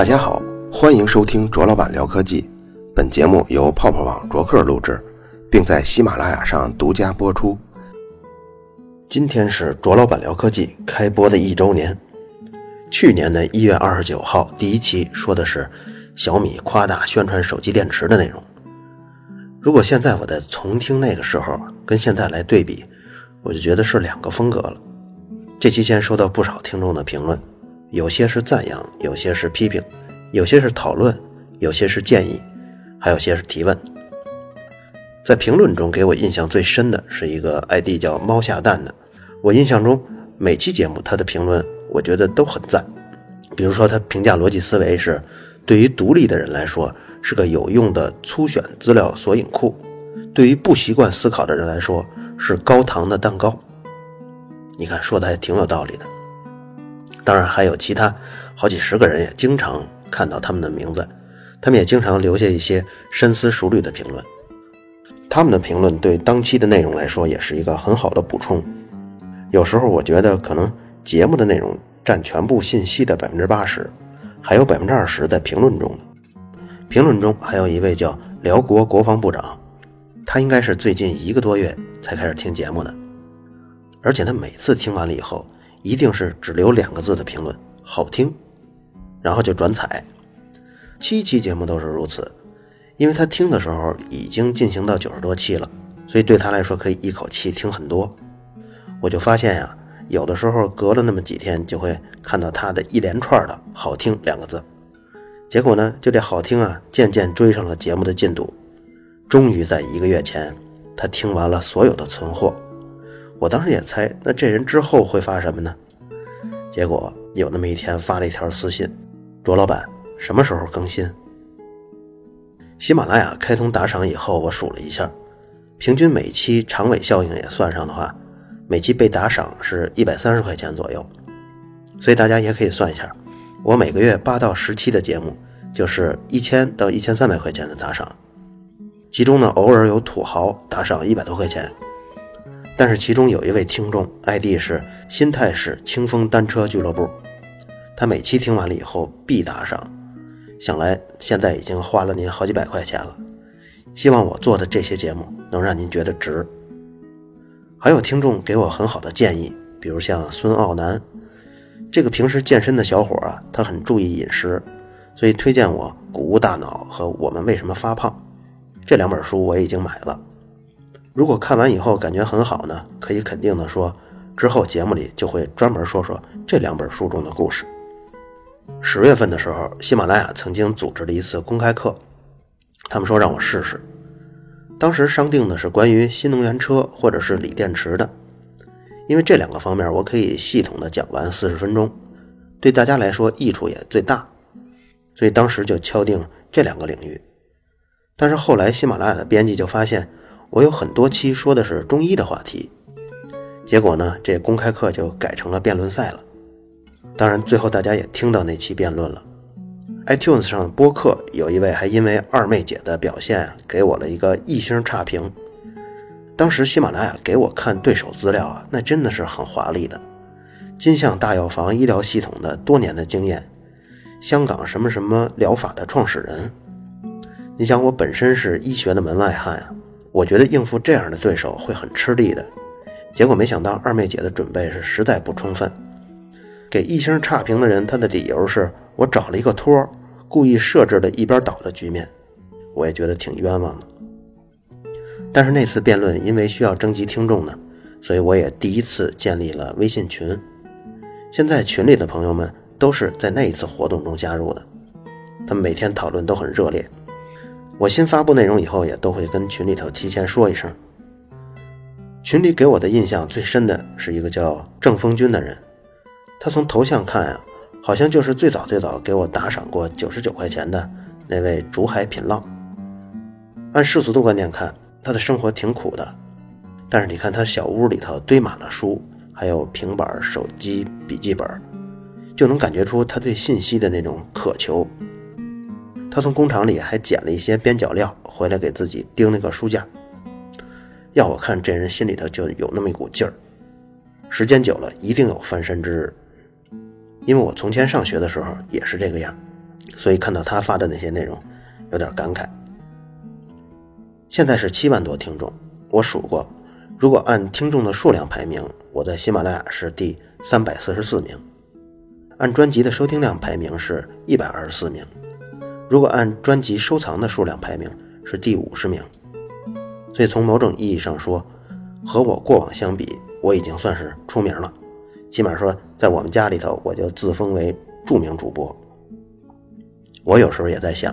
大家好，欢迎收听卓老板聊科技。本节目由泡泡网卓克录制，并在喜马拉雅上独家播出。今天是卓老板聊科技开播的一周年。去年的一月二十九号，第一期说的是小米夸大宣传手机电池的内容。如果现在我再重听那个时候，跟现在来对比，我就觉得是两个风格了。这期间收到不少听众的评论，有些是赞扬，有些是批评，有些是讨论，有些是建议，还有些是提问。在评论中给我印象最深的是一个 ID 叫猫下蛋的，我印象中每期节目他的评论我觉得都很赞。比如说他评价逻辑思维是，对于独立的人来说。是个有用的粗选资料索引库，对于不习惯思考的人来说是高糖的蛋糕。你看说的还挺有道理的。当然还有其他好几十个人也经常看到他们的名字，他们也经常留下一些深思熟虑的评论。他们的评论对当期的内容来说也是一个很好的补充。有时候我觉得可能节目的内容占全部信息的百分之八十，还有百分之二十在评论中。评论中还有一位叫辽国国防部长，他应该是最近一个多月才开始听节目的，而且他每次听完了以后，一定是只留两个字的评论“好听”，然后就转采。七期节目都是如此，因为他听的时候已经进行到九十多期了，所以对他来说可以一口气听很多。我就发现呀，有的时候隔了那么几天，就会看到他的一连串的好听两个字。结果呢，就这好听啊，渐渐追上了节目的进度。终于在一个月前，他听完了所有的存货。我当时也猜，那这人之后会发什么呢？结果有那么一天发了一条私信：“卓老板，什么时候更新？”喜马拉雅开通打赏以后，我数了一下，平均每期长尾效应也算上的话，每期被打赏是一百三十块钱左右。所以大家也可以算一下。我每个月八到十期的节目，就是一千到一千三百块钱的打赏，其中呢偶尔有土豪打赏一百多块钱，但是其中有一位听众 ID 是新泰市清风单车俱乐部，他每期听完了以后必打赏，想来现在已经花了您好几百块钱了，希望我做的这些节目能让您觉得值。还有听众给我很好的建议，比如像孙傲南。这个平时健身的小伙啊，他很注意饮食，所以推荐我《谷物大脑》和《我们为什么发胖》这两本书，我已经买了。如果看完以后感觉很好呢，可以肯定的说，之后节目里就会专门说说这两本书中的故事。十月份的时候，喜马拉雅曾经组织了一次公开课，他们说让我试试。当时商定的是关于新能源车或者是锂电池的。因为这两个方面，我可以系统的讲完四十分钟，对大家来说益处也最大，所以当时就敲定这两个领域。但是后来喜马拉雅的编辑就发现，我有很多期说的是中医的话题，结果呢，这公开课就改成了辩论赛了。当然，最后大家也听到那期辩论了。iTunes 上播客有一位还因为二妹姐的表现给我了一个一星差评。当时喜马拉雅给我看对手资料啊，那真的是很华丽的。金象大药房医疗系统的多年的经验，香港什么什么疗法的创始人。你想，我本身是医学的门外汉啊，我觉得应付这样的对手会很吃力的。结果没想到二妹姐的准备是实在不充分。给一星差评的人，他的理由是我找了一个托，故意设置了一边倒的局面。我也觉得挺冤枉的。但是那次辩论因为需要征集听众呢，所以我也第一次建立了微信群。现在群里的朋友们都是在那一次活动中加入的，他们每天讨论都很热烈。我新发布内容以后也都会跟群里头提前说一声。群里给我的印象最深的是一个叫郑风军的人，他从头像看啊，好像就是最早最早给我打赏过九十九块钱的那位竹海品浪。按世俗的观念看。他的生活挺苦的，但是你看他小屋里头堆满了书，还有平板、手机、笔记本，就能感觉出他对信息的那种渴求。他从工厂里还捡了一些边角料回来给自己钉了个书架。要我看，这人心里头就有那么一股劲儿，时间久了一定有翻身之日。因为我从前上学的时候也是这个样，所以看到他发的那些内容，有点感慨。现在是七万多听众，我数过，如果按听众的数量排名，我在喜马拉雅是第三百四十四名；按专辑的收听量排名是一百二十四名；如果按专辑收藏的数量排名是第五十名。所以从某种意义上说，和我过往相比，我已经算是出名了。起码说，在我们家里头，我就自封为著名主播。我有时候也在想，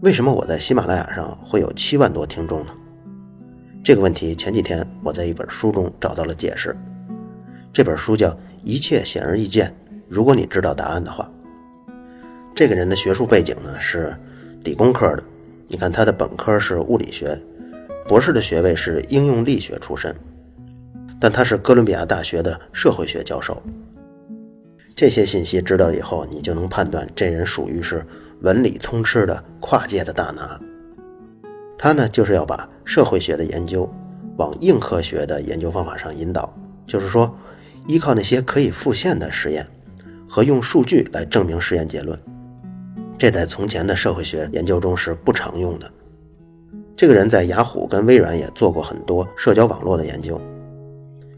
为什么我在喜马拉雅上会有七万多听众呢？这个问题前几天我在一本书中找到了解释。这本书叫《一切显而易见》，如果你知道答案的话。这个人的学术背景呢是理工科的，你看他的本科是物理学，博士的学位是应用力学出身。但他是哥伦比亚大学的社会学教授。这些信息知道以后，你就能判断这人属于是文理通吃的跨界的大拿。他呢，就是要把社会学的研究往硬科学的研究方法上引导，就是说，依靠那些可以复现的实验和用数据来证明实验结论。这在从前的社会学研究中是不常用的。这个人在雅虎跟微软也做过很多社交网络的研究。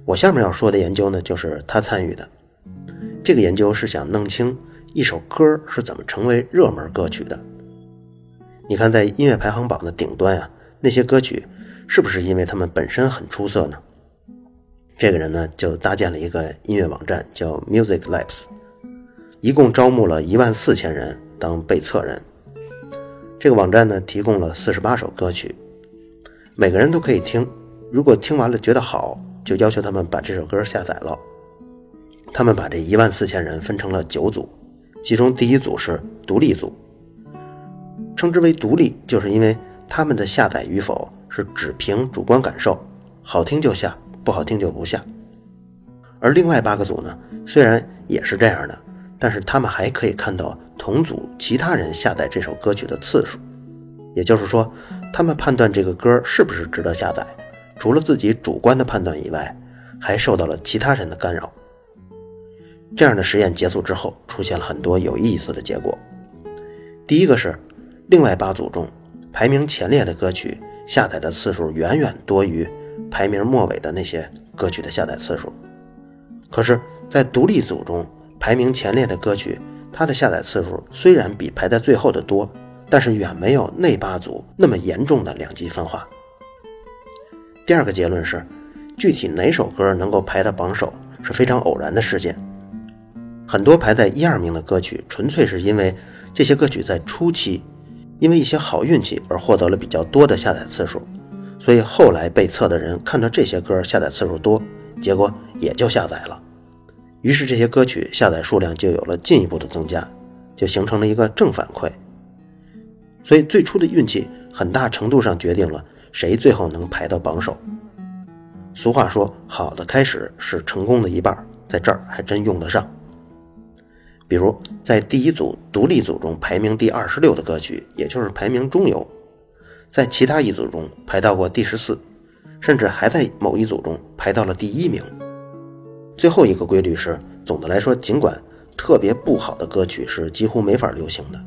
我下面要说的研究呢，就是他参与的。这个研究是想弄清一首歌是怎么成为热门歌曲的。你看，在音乐排行榜的顶端呀，那些歌曲是不是因为他们本身很出色呢？这个人呢，就搭建了一个音乐网站，叫 Music Labs，一共招募了一万四千人当被测人。这个网站呢，提供了四十八首歌曲，每个人都可以听。如果听完了觉得好，就要求他们把这首歌下载了。他们把这一万四千人分成了九组，其中第一组是独立组，称之为独立，就是因为他们的下载与否是只凭主观感受，好听就下，不好听就不下。而另外八个组呢，虽然也是这样的，但是他们还可以看到同组其他人下载这首歌曲的次数，也就是说，他们判断这个歌是不是值得下载。除了自己主观的判断以外，还受到了其他人的干扰。这样的实验结束之后，出现了很多有意思的结果。第一个是，另外八组中排名前列的歌曲下载的次数远远多于排名末尾的那些歌曲的下载次数。可是，在独立组中排名前列的歌曲，它的下载次数虽然比排在最后的多，但是远没有那八组那么严重的两极分化。第二个结论是，具体哪首歌能够排到榜首是非常偶然的事件。很多排在一二名的歌曲，纯粹是因为这些歌曲在初期因为一些好运气而获得了比较多的下载次数，所以后来被测的人看到这些歌下载次数多，结果也就下载了，于是这些歌曲下载数量就有了进一步的增加，就形成了一个正反馈。所以最初的运气很大程度上决定了。谁最后能排到榜首？俗话说：“好的开始是成功的一半。”在这儿还真用得上。比如在第一组独立组中排名第二十六的歌曲，也就是排名中游，在其他一组中排到过第十四，甚至还在某一组中排到了第一名。最后一个规律是：总的来说，尽管特别不好的歌曲是几乎没法流行的，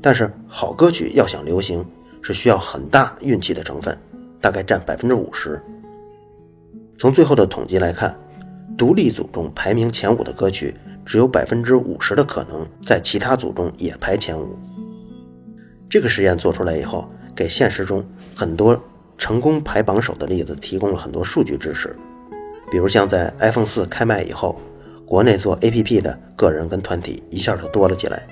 但是好歌曲要想流行。是需要很大运气的成分，大概占百分之五十。从最后的统计来看，独立组中排名前五的歌曲，只有百分之五十的可能在其他组中也排前五。这个实验做出来以后，给现实中很多成功排榜首的例子提供了很多数据支持。比如像在 iPhone 四开卖以后，国内做 APP 的个人跟团体一下就多了起来。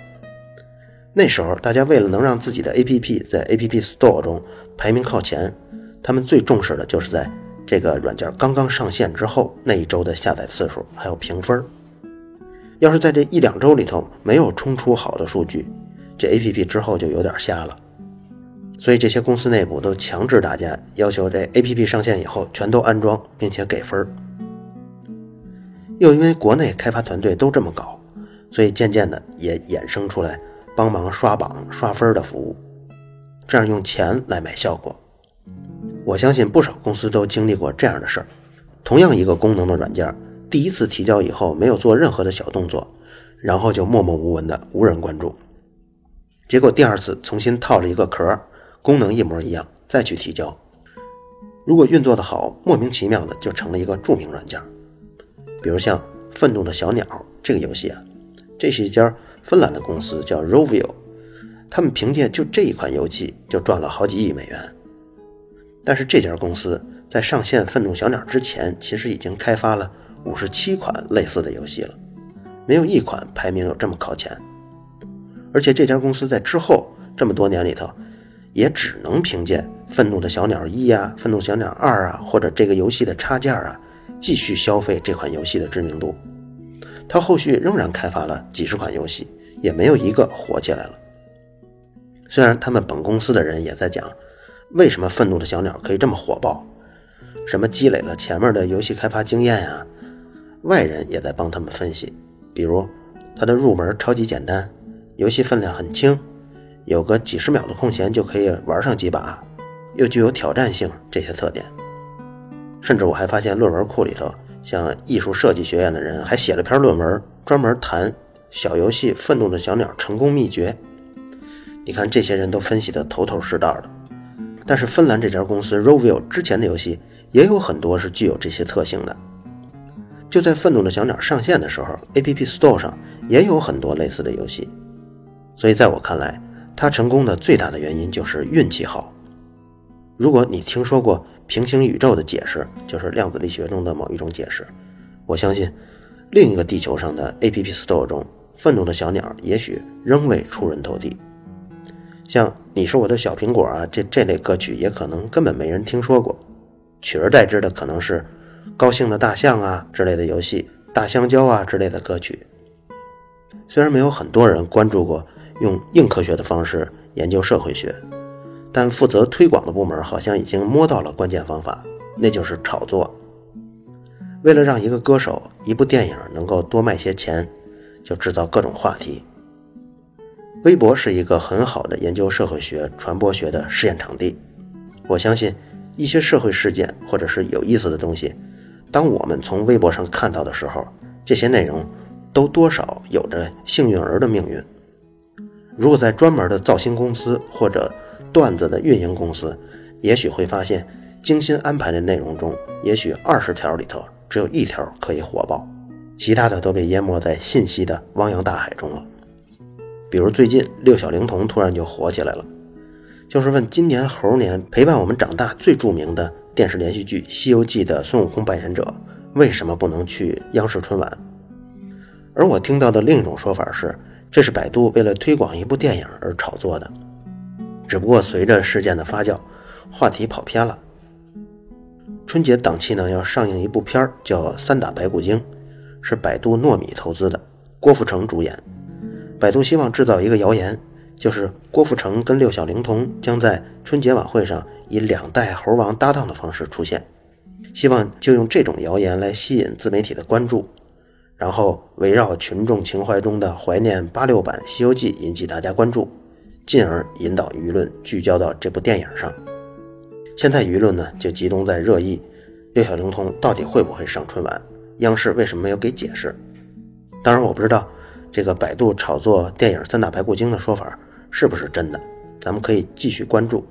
那时候，大家为了能让自己的 APP 在 App Store 中排名靠前，他们最重视的就是在这个软件刚刚上线之后那一周的下载次数，还有评分。要是在这一两周里头没有冲出好的数据，这 APP 之后就有点瞎了。所以这些公司内部都强制大家要求这 APP 上线以后全都安装并且给分。又因为国内开发团队都这么搞，所以渐渐的也衍生出来。帮忙刷榜刷分的服务，这样用钱来买效果。我相信不少公司都经历过这样的事儿。同样一个功能的软件，第一次提交以后没有做任何的小动作，然后就默默无闻的无人关注。结果第二次重新套了一个壳，功能一模一样，再去提交。如果运作的好，莫名其妙的就成了一个著名软件。比如像《愤怒的小鸟》这个游戏啊，这是一家芬兰的公司叫 Rovio，他们凭借就这一款游戏就赚了好几亿美元。但是这家公司在上线《愤怒小鸟》之前，其实已经开发了五十七款类似的游戏了，没有一款排名有这么靠前。而且这家公司在之后这么多年里头，也只能凭借《愤怒的小鸟一》啊，《愤怒小鸟二》啊，或者这个游戏的插件啊，继续消费这款游戏的知名度。他后续仍然开发了几十款游戏，也没有一个火起来了。虽然他们本公司的人也在讲，为什么《愤怒的小鸟》可以这么火爆，什么积累了前面的游戏开发经验呀，外人也在帮他们分析，比如它的入门超级简单。游戏分量很轻，有个几十秒的空闲就可以玩上几把，又具有挑战性这些特点。甚至我还发现论文库里头，像艺术设计学院的人还写了篇论文，专门谈小游戏《愤怒的小鸟》成功秘诀。你看这些人都分析的头头是道的。但是芬兰这家公司 Rovio 之前的游戏也有很多是具有这些特性的。就在《愤怒的小鸟》上线的时候，App Store 上也有很多类似的游戏。所以，在我看来，它成功的最大的原因就是运气好。如果你听说过平行宇宙的解释，就是量子力学中的某一种解释，我相信另一个地球上的 App Store 中，愤怒的小鸟也许仍未出人头地。像《你是我的小苹果》啊，这这类歌曲也可能根本没人听说过，取而代之的可能是《高兴的大象》啊之类的游戏，《大香蕉》啊之类的歌曲。虽然没有很多人关注过。用硬科学的方式研究社会学，但负责推广的部门好像已经摸到了关键方法，那就是炒作。为了让一个歌手、一部电影能够多卖些钱，就制造各种话题。微博是一个很好的研究社会学、传播学的试验场地。我相信，一些社会事件或者是有意思的东西，当我们从微博上看到的时候，这些内容都多少有着幸运儿的命运。如果在专门的造星公司或者段子的运营公司，也许会发现精心安排的内容中，也许二十条里头只有一条可以火爆，其他的都被淹没在信息的汪洋大海中了。比如最近六小龄童突然就火起来了，就是问今年猴年陪伴我们长大最著名的电视连续剧《西游记》的孙悟空扮演者为什么不能去央视春晚？而我听到的另一种说法是。这是百度为了推广一部电影而炒作的，只不过随着事件的发酵，话题跑偏了。春节档期呢要上映一部片儿，叫《三打白骨精》，是百度糯米投资的，郭富城主演。百度希望制造一个谣言，就是郭富城跟六小龄童将在春节晚会上以两代猴王搭档的方式出现，希望就用这种谣言来吸引自媒体的关注。然后围绕群众情怀中的怀念八六版《西游记》引起大家关注，进而引导舆论聚焦到这部电影上。现在舆论呢就集中在热议：六小龄童到底会不会上春晚？央视为什么没有给解释？当然，我不知道这个百度炒作电影《三打白骨精》的说法是不是真的，咱们可以继续关注，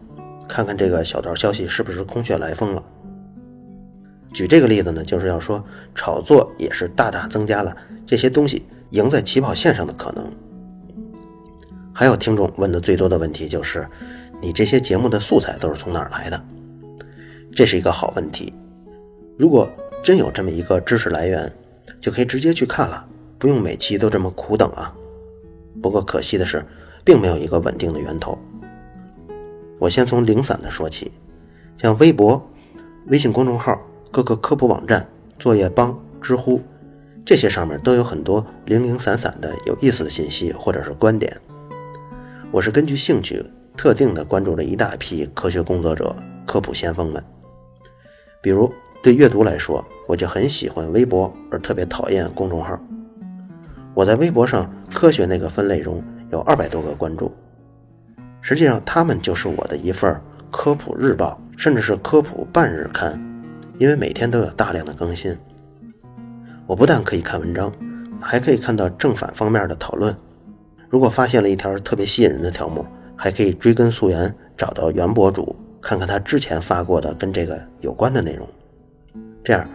看看这个小道消息是不是空穴来风了。举这个例子呢，就是要说炒作也是大大增加了这些东西赢在起跑线上的可能。还有听众问的最多的问题就是，你这些节目的素材都是从哪儿来的？这是一个好问题。如果真有这么一个知识来源，就可以直接去看了，不用每期都这么苦等啊。不过可惜的是，并没有一个稳定的源头。我先从零散的说起，像微博、微信公众号。各个科普网站、作业帮、知乎，这些上面都有很多零零散散的有意思的信息或者是观点。我是根据兴趣特定的关注了一大批科学工作者、科普先锋们。比如对阅读来说，我就很喜欢微博，而特别讨厌公众号。我在微博上科学那个分类中有二百多个关注，实际上他们就是我的一份科普日报，甚至是科普半日刊。因为每天都有大量的更新，我不但可以看文章，还可以看到正反方面的讨论，如果发现了一条特别吸引人的条目，还可以追根溯源，找到原博主，看看他之前发过的跟这个有关的内容。这样，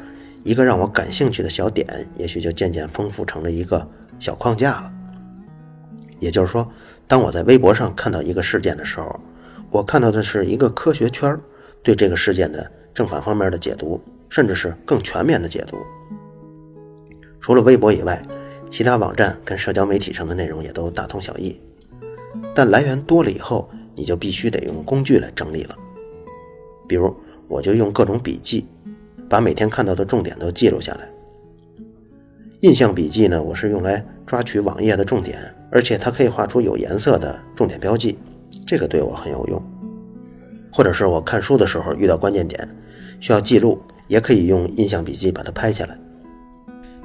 一个让我感兴趣的小点，也许就渐渐丰富成了一个小框架了。也就是说，当我在微博上看到一个事件的时候，我看到的是一个科学圈对这个事件的正反方面的解读，甚至是更全面的解读。除了微博以外。其他网站跟社交媒体上的内容也都大同小异，但来源多了以后，你就必须得用工具来整理了。比如，我就用各种笔记，把每天看到的重点都记录下来。印象笔记呢，我是用来抓取网页的重点，而且它可以画出有颜色的重点标记，这个对我很有用。或者是我看书的时候遇到关键点，需要记录，也可以用印象笔记把它拍下来。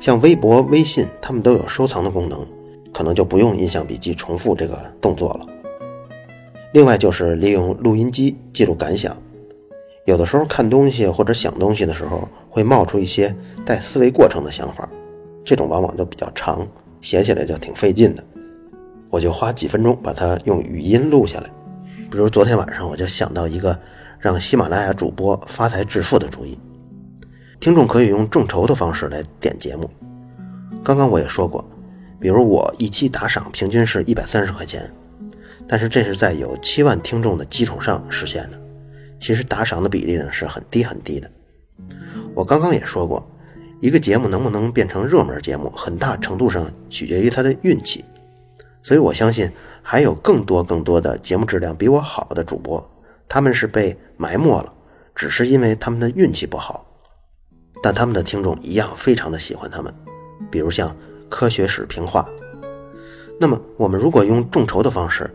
像微博、微信，他们都有收藏的功能，可能就不用印象笔记重复这个动作了。另外就是利用录音机记录感想，有的时候看东西或者想东西的时候，会冒出一些带思维过程的想法，这种往往就比较长，写起来就挺费劲的。我就花几分钟把它用语音录下来。比如昨天晚上我就想到一个让喜马拉雅主播发财致富的主意。听众可以用众筹的方式来点节目。刚刚我也说过，比如我一期打赏平均是一百三十块钱，但是这是在有七万听众的基础上实现的。其实打赏的比例呢是很低很低的。我刚刚也说过，一个节目能不能变成热门节目，很大程度上取决于它的运气。所以我相信还有更多更多的节目质量比我好的主播，他们是被埋没了，只是因为他们的运气不好。但他们的听众一样非常的喜欢他们，比如像科学史评话。那么我们如果用众筹的方式，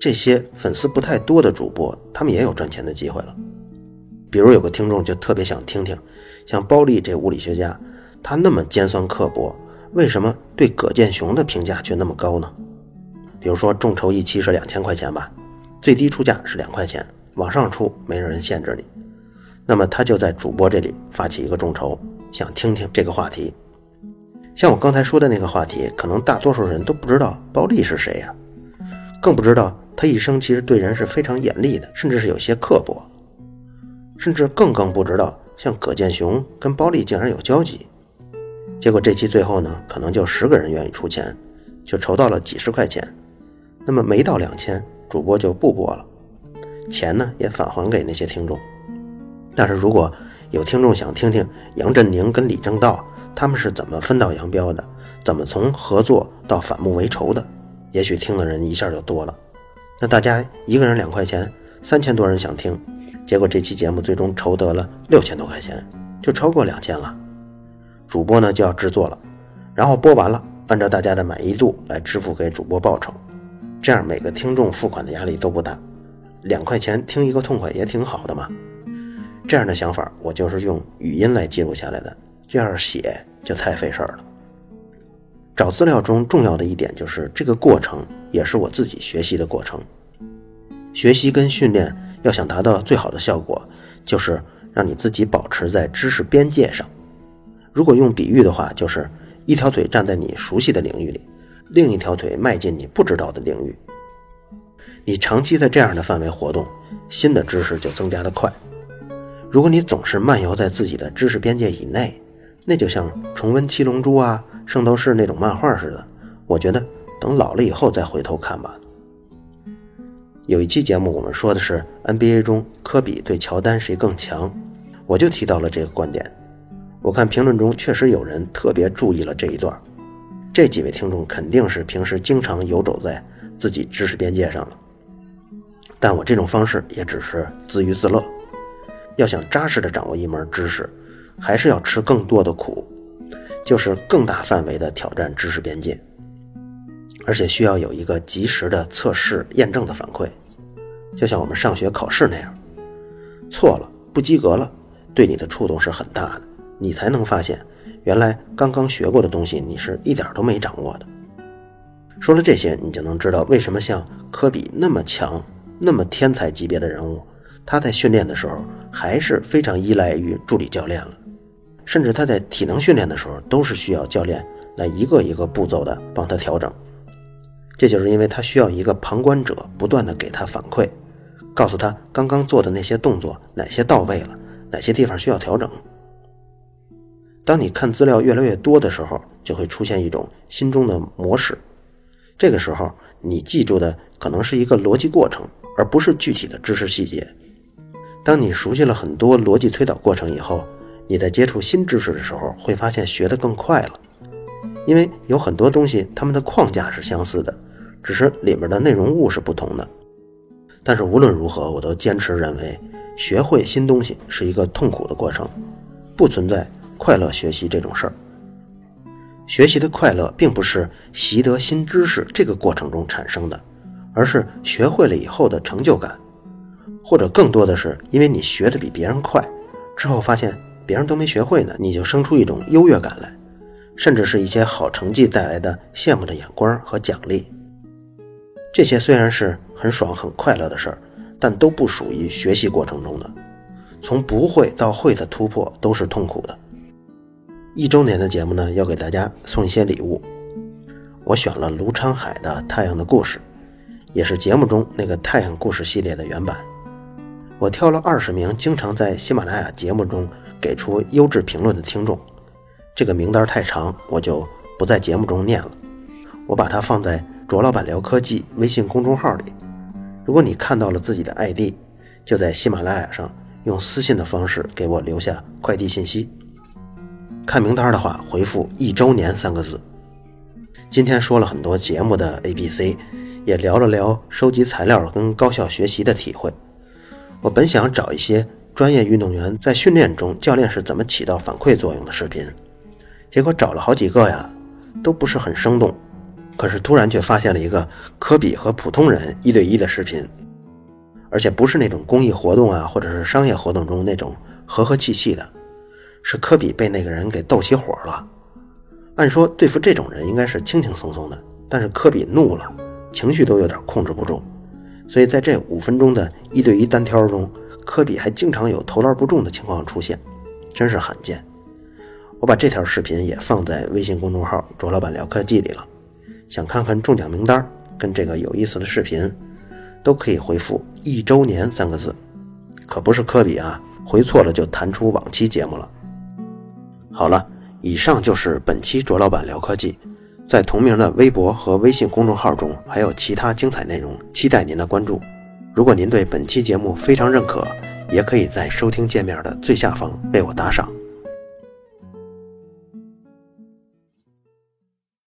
这些粉丝不太多的主播，他们也有赚钱的机会了。比如有个听众就特别想听听，像包丽这物理学家，他那么尖酸刻薄，为什么对葛剑雄的评价却那么高呢？比如说众筹一期是两千块钱吧，最低出价是两块钱，往上出没人限制你。那么他就在主播这里发起一个众筹，想听听这个话题。像我刚才说的那个话题，可能大多数人都不知道包丽是谁呀，更不知道他一生其实对人是非常严厉的，甚至是有些刻薄，甚至更更不知道像葛剑雄跟包丽竟然有交集。结果这期最后呢，可能就十个人愿意出钱，就筹到了几十块钱。那么没到两千，主播就不播了，钱呢也返还给那些听众。但是如果有听众想听听杨振宁跟李政道他们是怎么分道扬镳的，怎么从合作到反目为仇的，也许听的人一下就多了。那大家一个人两块钱，三千多人想听，结果这期节目最终筹得了六千多块钱，就超过两千了。主播呢就要制作了，然后播完了，按照大家的满意度来支付给主播报酬，这样每个听众付款的压力都不大，两块钱听一个痛快也挺好的嘛。这样的想法，我就是用语音来记录下来的。这样写就太费事儿了。找资料中重要的一点就是，这个过程也是我自己学习的过程。学习跟训练要想达到最好的效果，就是让你自己保持在知识边界上。如果用比喻的话，就是一条腿站在你熟悉的领域里，另一条腿迈进你不知道的领域。你长期在这样的范围活动，新的知识就增加的快。如果你总是漫游在自己的知识边界以内，那就像重温《七龙珠》啊、《圣斗士》那种漫画似的。我觉得等老了以后再回头看吧。有一期节目我们说的是 NBA 中科比对乔丹谁更强，我就提到了这个观点。我看评论中确实有人特别注意了这一段。这几位听众肯定是平时经常游走在自己知识边界上了，但我这种方式也只是自娱自乐。要想扎实的掌握一门知识，还是要吃更多的苦，就是更大范围的挑战知识边界，而且需要有一个及时的测试验证的反馈，就像我们上学考试那样，错了不及格了，对你的触动是很大的，你才能发现原来刚刚学过的东西你是一点都没掌握的。说了这些，你就能知道为什么像科比那么强、那么天才级别的人物。他在训练的时候还是非常依赖于助理教练了，甚至他在体能训练的时候都是需要教练来一个一个步骤的帮他调整。这就是因为他需要一个旁观者不断的给他反馈，告诉他刚刚做的那些动作哪些到位了，哪些地方需要调整。当你看资料越来越多的时候，就会出现一种心中的模式。这个时候，你记住的可能是一个逻辑过程，而不是具体的知识细节。当你熟悉了很多逻辑推导过程以后，你在接触新知识的时候，会发现学得更快了，因为有很多东西它们的框架是相似的。只是里面的内容物是不同的，但是无论如何，我都坚持认为，学会新东西是一个痛苦的过程，不存在快乐学习这种事儿。学习的快乐并不是习得新知识这个过程中产生的，而是学会了以后的成就感，或者更多的是因为你学的比别人快，之后发现别人都没学会呢，你就生出一种优越感来，甚至是一些好成绩带来的羡慕的眼光和奖励。这些虽然是很爽很快乐的事儿，但都不属于学习过程中的。从不会到会的突破都是痛苦的。一周年的节目呢，要给大家送一些礼物。我选了卢昌海的《太阳的故事》，也是节目中那个太阳故事系列的原版。我挑了二十名经常在喜马拉雅节目中给出优质评论的听众，这个名单太长，我就不在节目中念了。我把它放在。卓老板聊科技微信公众号里，如果你看到了自己的 ID，就在喜马拉雅上用私信的方式给我留下快递信息。看名单的话，回复“一周年”三个字。今天说了很多节目的 A、B、C，也聊了聊收集材料跟高效学习的体会。我本想找一些专业运动员在训练中教练是怎么起到反馈作用的视频，结果找了好几个呀，都不是很生动。可是突然却发现了一个科比和普通人一对一的视频，而且不是那种公益活动啊，或者是商业活动中那种和和气气的，是科比被那个人给斗起火了。按说对付这种人应该是轻轻松松的，但是科比怒了，情绪都有点控制不住，所以在这五分钟的一对一单挑中，科比还经常有投篮不中的情况出现，真是罕见。我把这条视频也放在微信公众号“卓老板聊科技”里了。想看看中奖名单跟这个有意思的视频，都可以回复“一周年”三个字，可不是科比啊，回错了就弹出往期节目了。好了，以上就是本期卓老板聊科技，在同名的微博和微信公众号中还有其他精彩内容，期待您的关注。如果您对本期节目非常认可，也可以在收听界面的最下方为我打赏。